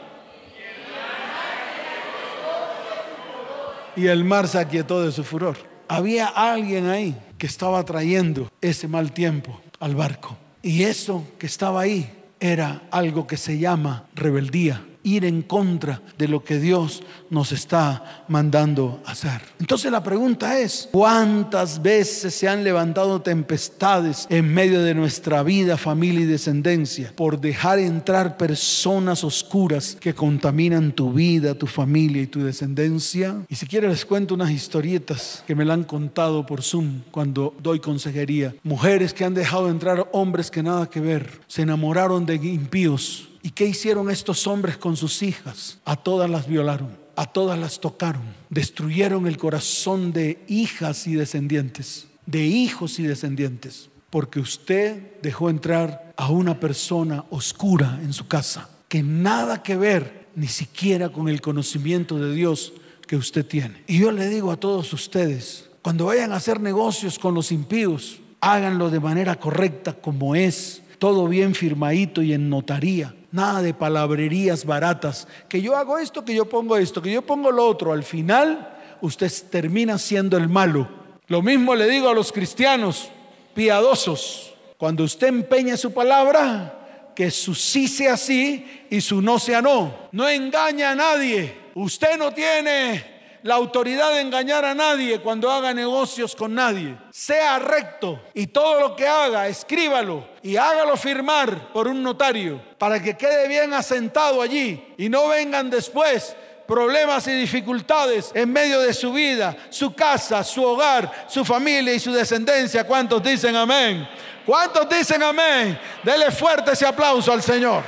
Y el mar se aquietó de su furor. Había alguien ahí que estaba trayendo ese mal tiempo al barco. Y eso que estaba ahí era algo que se llama rebeldía. Ir en contra de lo que Dios nos está mandando hacer. Entonces la pregunta es, ¿cuántas veces se han levantado tempestades en medio de nuestra vida, familia y descendencia por dejar entrar personas oscuras que contaminan tu vida, tu familia y tu descendencia? Y si quieres les cuento unas historietas que me la han contado por Zoom cuando doy consejería. Mujeres que han dejado entrar hombres que nada que ver, se enamoraron de impíos ¿Y qué hicieron estos hombres con sus hijas? A todas las violaron, a todas las tocaron, destruyeron el corazón de hijas y descendientes, de hijos y descendientes, porque usted dejó entrar a una persona oscura en su casa, que nada que ver ni siquiera con el conocimiento de Dios que usted tiene. Y yo le digo a todos ustedes, cuando vayan a hacer negocios con los impíos, háganlo de manera correcta como es, todo bien firmadito y en notaría Nada de palabrerías baratas. Que yo hago esto, que yo pongo esto, que yo pongo lo otro. Al final, usted termina siendo el malo. Lo mismo le digo a los cristianos piadosos. Cuando usted empeña su palabra, que su sí sea sí y su no sea no. No engaña a nadie. Usted no tiene la autoridad de engañar a nadie cuando haga negocios con nadie. Sea recto y todo lo que haga, escríbalo y hágalo firmar por un notario para que quede bien asentado allí y no vengan después problemas y dificultades en medio de su vida, su casa, su hogar, su familia y su descendencia. ¿Cuántos dicen amén? ¿Cuántos dicen amén? Dele fuerte ese aplauso al Señor.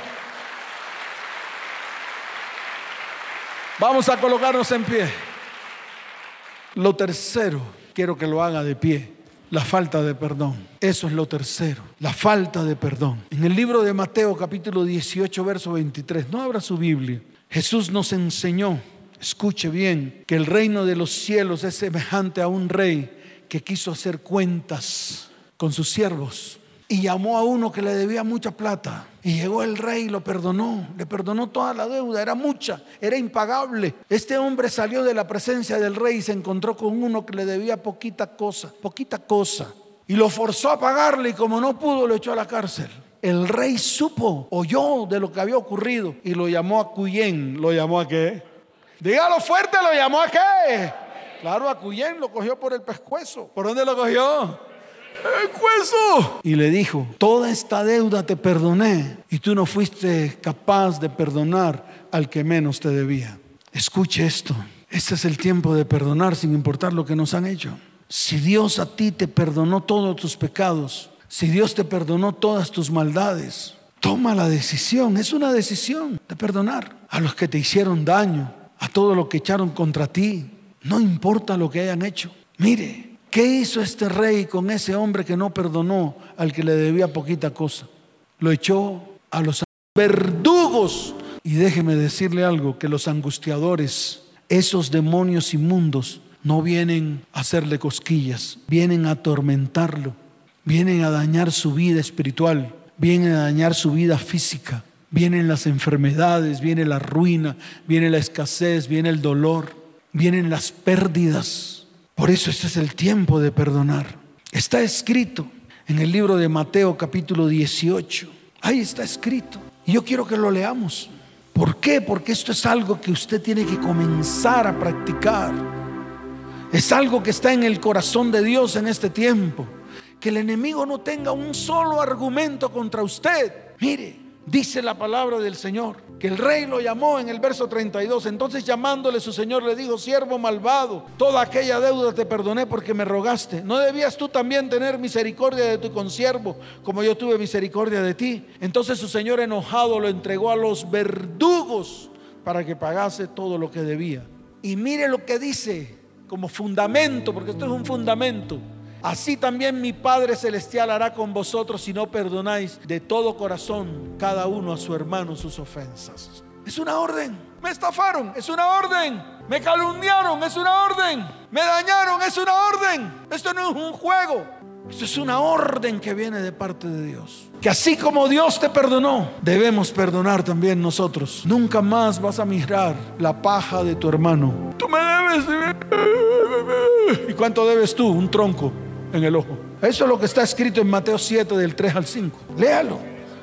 Vamos a colocarnos en pie. Lo tercero, quiero que lo haga de pie, la falta de perdón. Eso es lo tercero, la falta de perdón. En el libro de Mateo capítulo 18, verso 23, no abra su Biblia. Jesús nos enseñó, escuche bien, que el reino de los cielos es semejante a un rey que quiso hacer cuentas con sus siervos y llamó a uno que le debía mucha plata. Y llegó el rey y lo perdonó, le perdonó toda la deuda, era mucha, era impagable. Este hombre salió de la presencia del rey y se encontró con uno que le debía poquita cosa, poquita cosa. Y lo forzó a pagarle y como no pudo lo echó a la cárcel. El rey supo, oyó de lo que había ocurrido y lo llamó a Cuyén. ¿Lo llamó a qué? Dígalo fuerte, ¿lo llamó a qué? Claro, a Cuyén lo cogió por el pescuezo. ¿Por dónde lo cogió? Y le dijo, toda esta deuda te perdoné y tú no fuiste capaz de perdonar al que menos te debía. Escuche esto, este es el tiempo de perdonar sin importar lo que nos han hecho. Si Dios a ti te perdonó todos tus pecados, si Dios te perdonó todas tus maldades, toma la decisión, es una decisión de perdonar a los que te hicieron daño, a todo lo que echaron contra ti, no importa lo que hayan hecho. Mire, ¿Qué hizo este rey con ese hombre que no perdonó al que le debía poquita cosa? Lo echó a los verdugos. Y déjeme decirle algo, que los angustiadores, esos demonios inmundos, no vienen a hacerle cosquillas, vienen a atormentarlo, vienen a dañar su vida espiritual, vienen a dañar su vida física, vienen las enfermedades, viene la ruina, viene la escasez, viene el dolor, vienen las pérdidas por eso este es el tiempo de perdonar. Está escrito en el libro de Mateo capítulo 18. Ahí está escrito. Y yo quiero que lo leamos. ¿Por qué? Porque esto es algo que usted tiene que comenzar a practicar. Es algo que está en el corazón de Dios en este tiempo. Que el enemigo no tenga un solo argumento contra usted. Mire, Dice la palabra del Señor que el rey lo llamó en el verso 32. Entonces llamándole su Señor le dijo, siervo malvado, toda aquella deuda te perdoné porque me rogaste. ¿No debías tú también tener misericordia de tu consiervo como yo tuve misericordia de ti? Entonces su Señor enojado lo entregó a los verdugos para que pagase todo lo que debía. Y mire lo que dice como fundamento, porque esto es un fundamento. Así también mi Padre Celestial hará con vosotros si no perdonáis de todo corazón cada uno a su hermano sus ofensas. Es una orden. Me estafaron, es una orden. Me calumniaron, es una orden. Me dañaron, es una orden. Esto no es un juego. Esto es una orden que viene de parte de Dios. Que así como Dios te perdonó, debemos perdonar también nosotros. Nunca más vas a mirar la paja de tu hermano. Tú me debes. ¿Y cuánto debes tú? Un tronco en el ojo. Eso es lo que está escrito en Mateo 7 del 3 al 5. Léalo,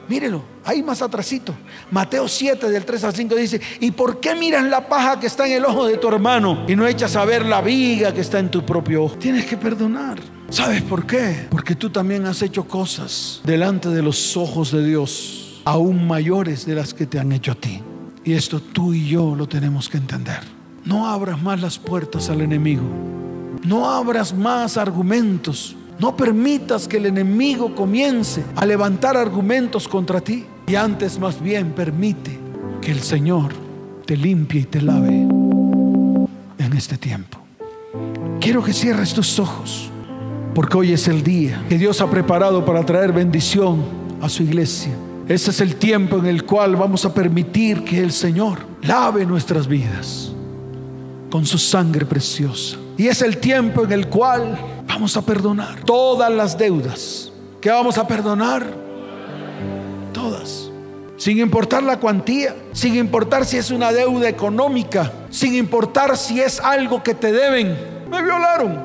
mírelo. Ahí más atrasito. Mateo 7 del 3 al 5 dice, ¿y por qué miras la paja que está en el ojo de tu hermano y no echas a ver la viga que está en tu propio ojo? Tienes que perdonar. ¿Sabes por qué? Porque tú también has hecho cosas delante de los ojos de Dios, aún mayores de las que te han hecho a ti. Y esto tú y yo lo tenemos que entender. No abras más las puertas al enemigo. No abras más argumentos. No permitas que el enemigo comience a levantar argumentos contra ti. Y antes más bien permite que el Señor te limpie y te lave en este tiempo. Quiero que cierres tus ojos, porque hoy es el día que Dios ha preparado para traer bendición a su iglesia. Ese es el tiempo en el cual vamos a permitir que el Señor lave nuestras vidas con su sangre preciosa. Y es el tiempo en el cual vamos a perdonar todas las deudas. que vamos a perdonar? Todas. Sin importar la cuantía, sin importar si es una deuda económica, sin importar si es algo que te deben. Me violaron,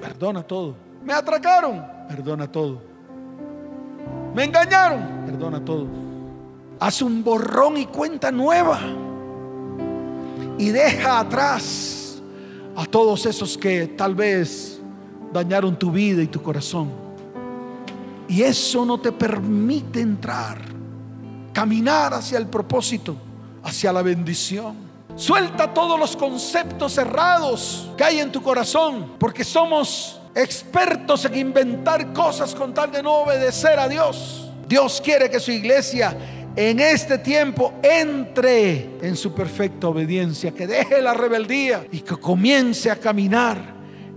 perdona todo. Me atracaron, perdona todo. Me engañaron, perdona todo. Haz un borrón y cuenta nueva. Y deja atrás a todos esos que tal vez dañaron tu vida y tu corazón. Y eso no te permite entrar, caminar hacia el propósito, hacia la bendición. Suelta todos los conceptos cerrados que hay en tu corazón, porque somos expertos en inventar cosas con tal de no obedecer a Dios. Dios quiere que su iglesia en este tiempo entre en su perfecta obediencia, que deje la rebeldía y que comience a caminar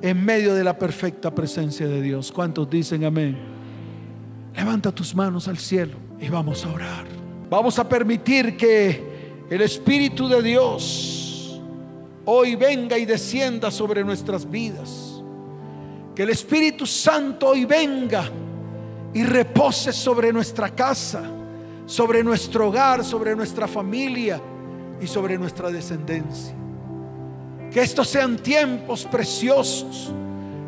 en medio de la perfecta presencia de Dios. ¿Cuántos dicen amén? Levanta tus manos al cielo y vamos a orar. Vamos a permitir que el Espíritu de Dios hoy venga y descienda sobre nuestras vidas. Que el Espíritu Santo hoy venga y repose sobre nuestra casa, sobre nuestro hogar, sobre nuestra familia y sobre nuestra descendencia. Que estos sean tiempos preciosos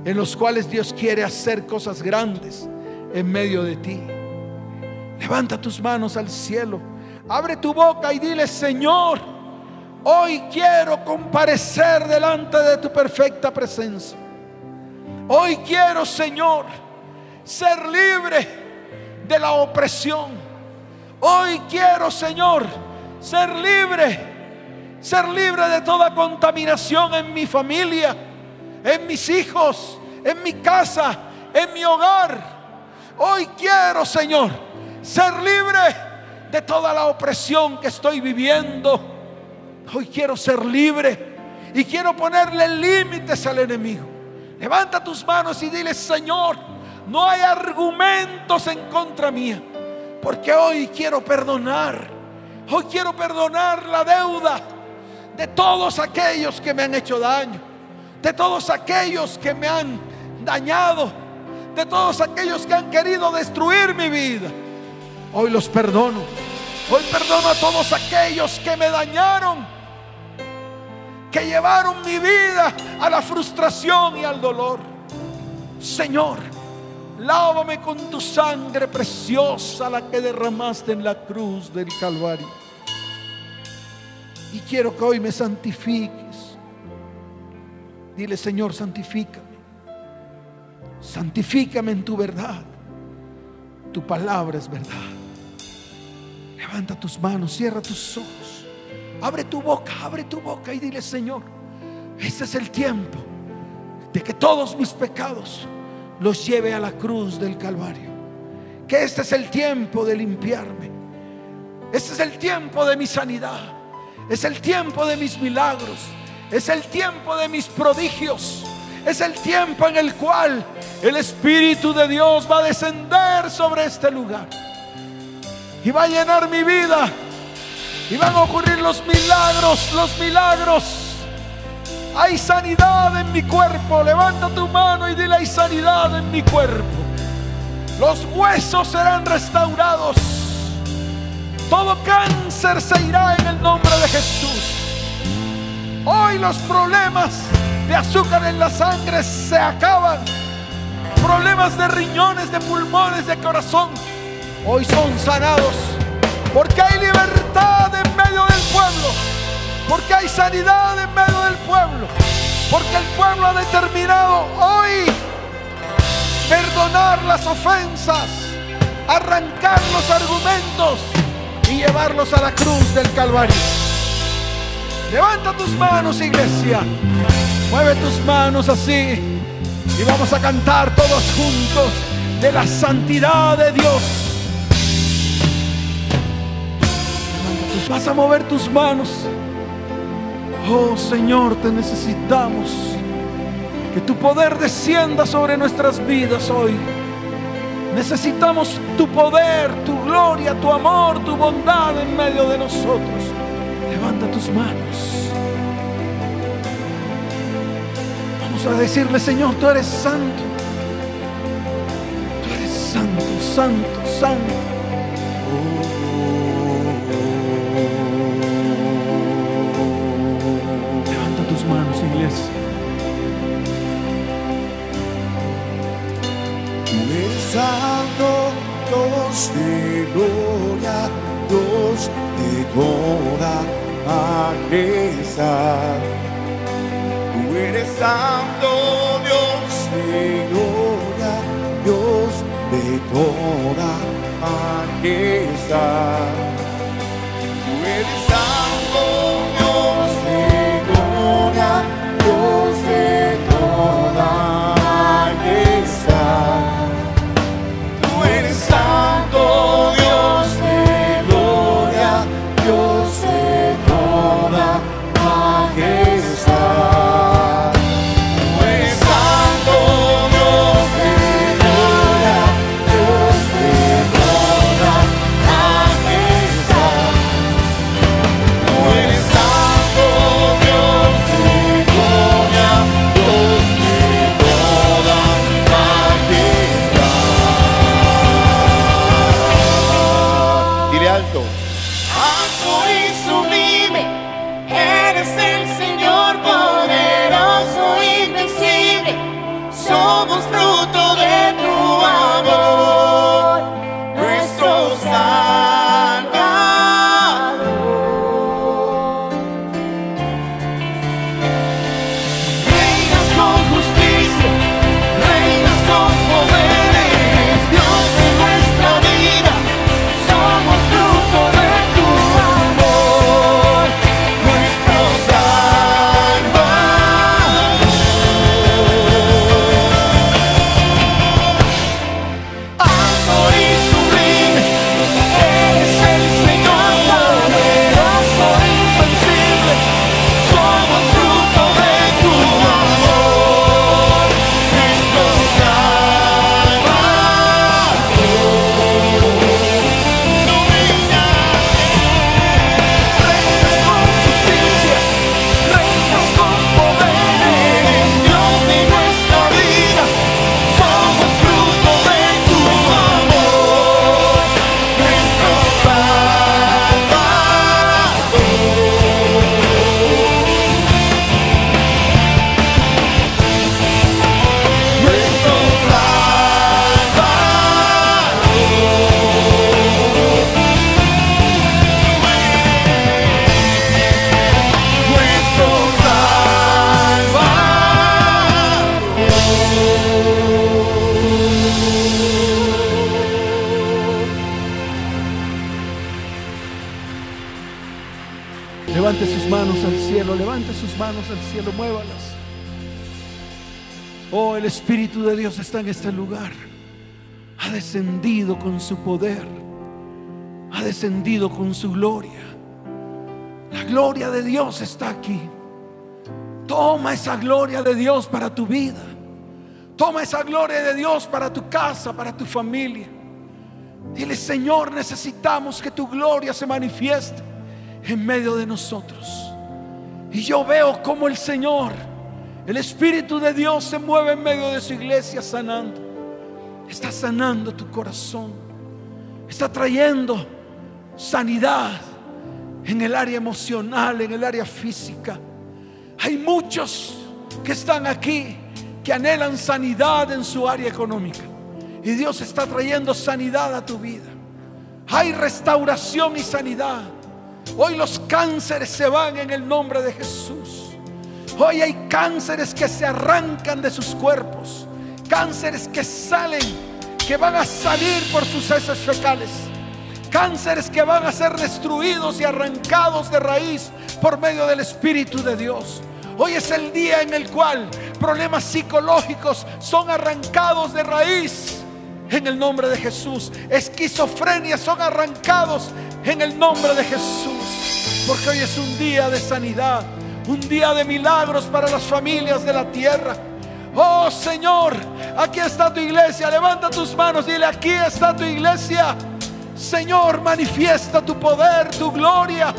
en los cuales Dios quiere hacer cosas grandes en medio de ti. Levanta tus manos al cielo. Abre tu boca y dile, Señor, hoy quiero comparecer delante de tu perfecta presencia. Hoy quiero, Señor, ser libre de la opresión. Hoy quiero, Señor, ser libre, ser libre de toda contaminación en mi familia, en mis hijos, en mi casa, en mi hogar. Hoy quiero, Señor, ser libre de toda la opresión que estoy viviendo. Hoy quiero ser libre y quiero ponerle límites al enemigo. Levanta tus manos y dile, Señor, no hay argumentos en contra mía, porque hoy quiero perdonar. Hoy quiero perdonar la deuda de todos aquellos que me han hecho daño, de todos aquellos que me han dañado de todos aquellos que han querido destruir mi vida. Hoy los perdono. Hoy perdono a todos aquellos que me dañaron, que llevaron mi vida a la frustración y al dolor. Señor, lávame con tu sangre preciosa, la que derramaste en la cruz del Calvario. Y quiero que hoy me santifiques. Dile, Señor, santifícame santifícame en tu verdad. Tu palabra es verdad. Levanta tus manos, cierra tus ojos. Abre tu boca, abre tu boca y dile, Señor, este es el tiempo de que todos mis pecados los lleve a la cruz del Calvario. Que este es el tiempo de limpiarme. Este es el tiempo de mi sanidad. Es el tiempo de mis milagros. Es el tiempo de mis prodigios. Es el tiempo en el cual el Espíritu de Dios va a descender sobre este lugar. Y va a llenar mi vida. Y van a ocurrir los milagros, los milagros. Hay sanidad en mi cuerpo. Levanta tu mano y dile, hay sanidad en mi cuerpo. Los huesos serán restaurados. Todo cáncer se irá en el nombre de Jesús. Hoy los problemas de azúcar en la sangre se acaban. Problemas de riñones, de pulmones, de corazón, hoy son sanados. Porque hay libertad Porque hay sanidad en medio del pueblo. Porque el pueblo ha determinado hoy perdonar las ofensas, arrancar los argumentos y llevarlos a la cruz del Calvario. Levanta tus manos, iglesia. Mueve tus manos así. Y vamos a cantar todos juntos de la santidad de Dios. Vas a mover tus manos. Oh Señor, te necesitamos. Que tu poder descienda sobre nuestras vidas hoy. Necesitamos tu poder, tu gloria, tu amor, tu bondad en medio de nosotros. Levanta tus manos. Vamos a decirle, Señor, tú eres santo. Tú eres santo, santo, santo. Santo, Dios de gloria, Dios de toda majestad. Tú eres santo, Dios de gloria, Dios de toda majestad. Tú eres santo, manos al cielo, muévalas. Oh, el Espíritu de Dios está en este lugar. Ha descendido con su poder. Ha descendido con su gloria. La gloria de Dios está aquí. Toma esa gloria de Dios para tu vida. Toma esa gloria de Dios para tu casa, para tu familia. Dile, Señor, necesitamos que tu gloria se manifieste en medio de nosotros. Y yo veo como el Señor, el Espíritu de Dios se mueve en medio de su iglesia sanando. Está sanando tu corazón. Está trayendo sanidad en el área emocional, en el área física. Hay muchos que están aquí que anhelan sanidad en su área económica. Y Dios está trayendo sanidad a tu vida. Hay restauración y sanidad. Hoy los cánceres se van en el nombre de Jesús. Hoy hay cánceres que se arrancan de sus cuerpos. Cánceres que salen, que van a salir por sus heces fecales. Cánceres que van a ser destruidos y arrancados de raíz por medio del Espíritu de Dios. Hoy es el día en el cual problemas psicológicos son arrancados de raíz en el nombre de Jesús. Esquizofrenia son arrancados en el nombre de Jesús. Porque hoy es un día de sanidad, un día de milagros para las familias de la tierra. Oh Señor, aquí está tu iglesia. Levanta tus manos, dile, aquí está tu iglesia. Señor, manifiesta tu poder, tu gloria,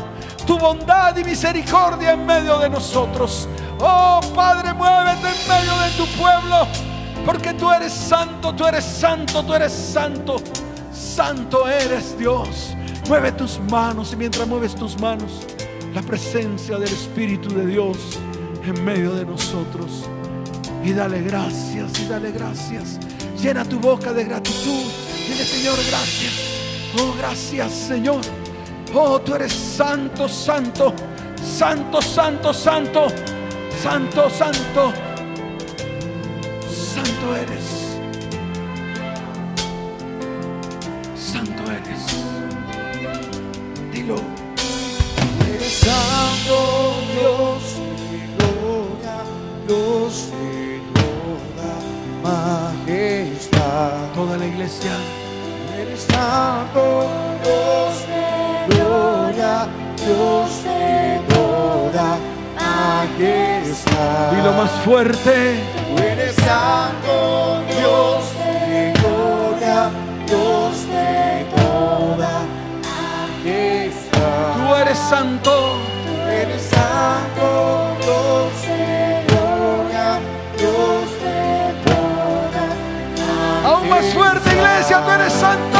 tu bondad y misericordia en medio de nosotros. Oh Padre, muévete en medio de tu pueblo. Porque tú eres santo, tú eres santo, tú eres santo. Santo eres Dios. Mueve tus manos y mientras mueves tus manos, la presencia del Espíritu de Dios en medio de nosotros. Y dale gracias, y dale gracias. Llena tu boca de gratitud. Dile, Señor, gracias. Oh, gracias, Señor. Oh, tú eres santo, santo, santo, santo, santo, santo, santo. Santo eres. Fuerte. Tú eres santo Dios de gloria, Dios de toda majestad. Tú eres santo. Iglesia. Tú eres santo.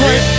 Grace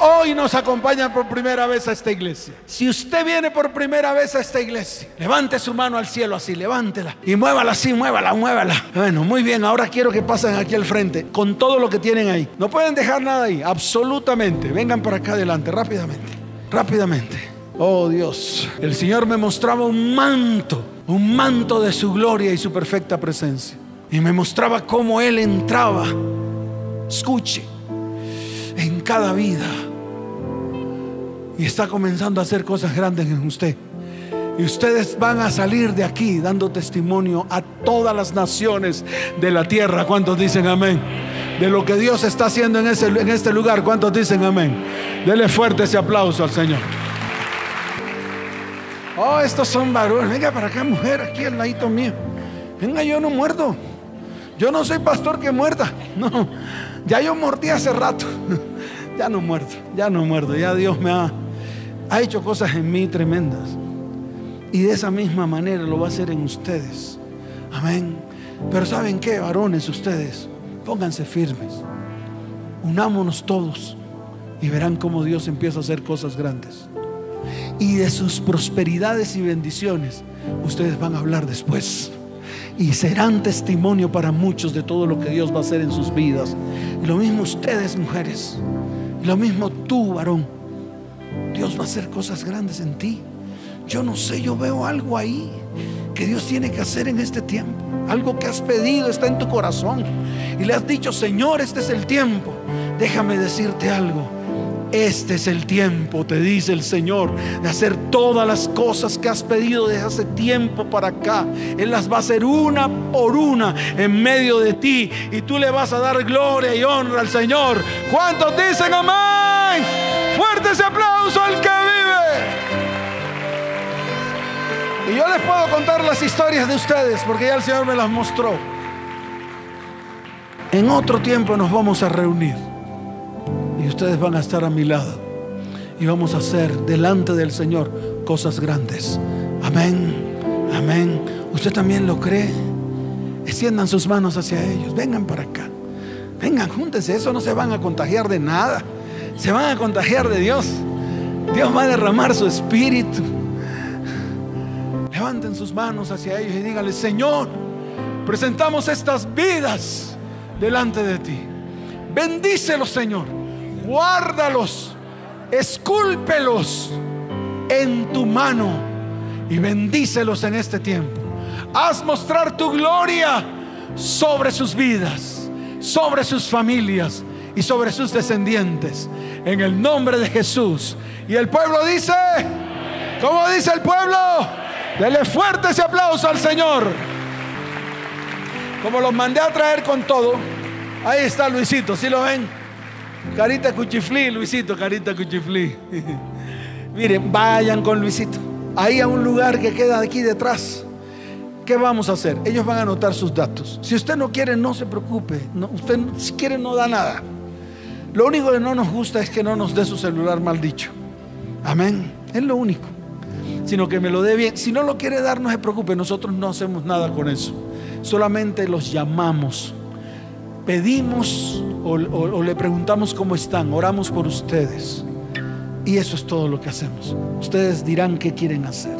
hoy nos acompañan por primera vez a esta iglesia. Si usted viene por primera vez a esta iglesia, levante su mano al cielo así, levántela y muévala así, muévala, muévala. Bueno, muy bien, ahora quiero que pasen aquí al frente con todo lo que tienen ahí. No pueden dejar nada ahí, absolutamente. Vengan para acá adelante, rápidamente, rápidamente. Oh Dios, el Señor me mostraba un manto, un manto de su gloria y su perfecta presencia. Y me mostraba cómo Él entraba. Escuche en cada vida. Y está comenzando a hacer cosas grandes en usted. Y ustedes van a salir de aquí dando testimonio a todas las naciones de la tierra. ¿Cuántos dicen amén? De lo que Dios está haciendo en, ese, en este lugar. ¿Cuántos dicen amén? Dele fuerte ese aplauso al Señor. Oh, estos son varones. Venga para acá, mujer, aquí al ladito mío. Venga, yo no muerdo. Yo no soy pastor que muerda. No, ya yo mordí hace rato. Ya no muerdo, ya no muerdo. Ya Dios me ha, ha hecho cosas en mí tremendas. Y de esa misma manera lo va a hacer en ustedes. Amén. Pero ¿saben qué, varones ustedes? Pónganse firmes. Unámonos todos y verán cómo Dios empieza a hacer cosas grandes. Y de sus prosperidades y bendiciones ustedes van a hablar después y serán testimonio para muchos de todo lo que Dios va a hacer en sus vidas. Y lo mismo ustedes, mujeres. Y lo mismo tú, varón. Dios va a hacer cosas grandes en ti. Yo no sé, yo veo algo ahí que Dios tiene que hacer en este tiempo. Algo que has pedido está en tu corazón. Y le has dicho, Señor, este es el tiempo. Déjame decirte algo. Este es el tiempo, te dice el Señor, de hacer todas las cosas que has pedido desde hace tiempo para acá. Él las va a hacer una por una en medio de ti y tú le vas a dar gloria y honra al Señor. ¿Cuántos dicen amén? Fuerte ese aplauso al que vive. Y yo les puedo contar las historias de ustedes porque ya el Señor me las mostró. En otro tiempo nos vamos a reunir y ustedes van a estar a mi lado y vamos a hacer delante del Señor cosas grandes. Amén, amén. ¿Usted también lo cree? Extiendan sus manos hacia ellos, vengan para acá. Vengan, júntense, eso no se van a contagiar de nada. Se van a contagiar de Dios. Dios va a derramar su espíritu. Levanten sus manos hacia ellos y díganle, Señor, presentamos estas vidas delante de ti. Bendícelos, Señor. Guárdalos. Escúlpelos en tu mano y bendícelos en este tiempo. Haz mostrar tu gloria sobre sus vidas, sobre sus familias y sobre sus descendientes. En el nombre de Jesús. Y el pueblo dice, ¿cómo dice el pueblo? Dele fuerte ese aplauso al Señor. Como los mandé a traer con todo, ahí está Luisito, ¿sí lo ven? Carita cuchiflí, Luisito, carita cuchiflí. Miren, vayan con Luisito. Ahí a un lugar que queda aquí detrás. ¿Qué vamos a hacer? Ellos van a anotar sus datos. Si usted no quiere, no se preocupe. Usted si quiere no da nada. Lo único que no nos gusta es que no nos dé su celular mal dicho. Amén. Es lo único. Sino que me lo dé bien. Si no lo quiere dar, no se preocupe. Nosotros no hacemos nada con eso. Solamente los llamamos. Pedimos o, le preguntamos cómo están. Oramos por ustedes. Y eso es todo lo que hacemos. Ustedes dirán qué quieren hacer.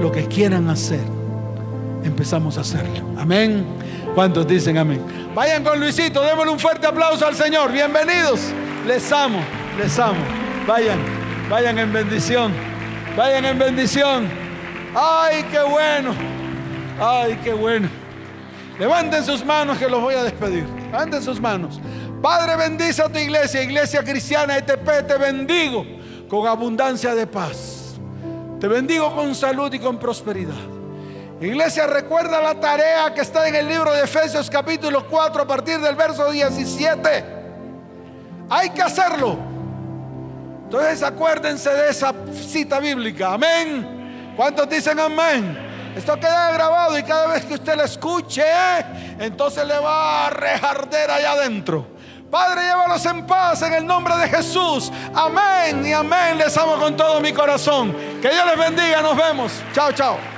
Lo que quieran hacer, empezamos a hacerlo. Amén. ¿Cuántos dicen amén? Vayan con Luisito, démosle un fuerte aplauso al Señor. Bienvenidos. Les amo, les amo. Vayan, vayan en bendición. Vayan en bendición. Ay, qué bueno. Ay, qué bueno. Levanten sus manos que los voy a despedir. Levanten sus manos. Padre, bendice a tu iglesia, iglesia cristiana ETP, te bendigo con abundancia de paz. Te bendigo con salud y con prosperidad. Iglesia, recuerda la tarea que está en el libro de Efesios capítulo 4 a partir del verso 17. Hay que hacerlo. Entonces acuérdense de esa cita bíblica. Amén. ¿Cuántos dicen amén? Esto queda grabado y cada vez que usted lo escuche, entonces le va a rejarder allá adentro. Padre, llévalos en paz en el nombre de Jesús. Amén y amén. Les amo con todo mi corazón. Que Dios les bendiga. Nos vemos. Chao, chao.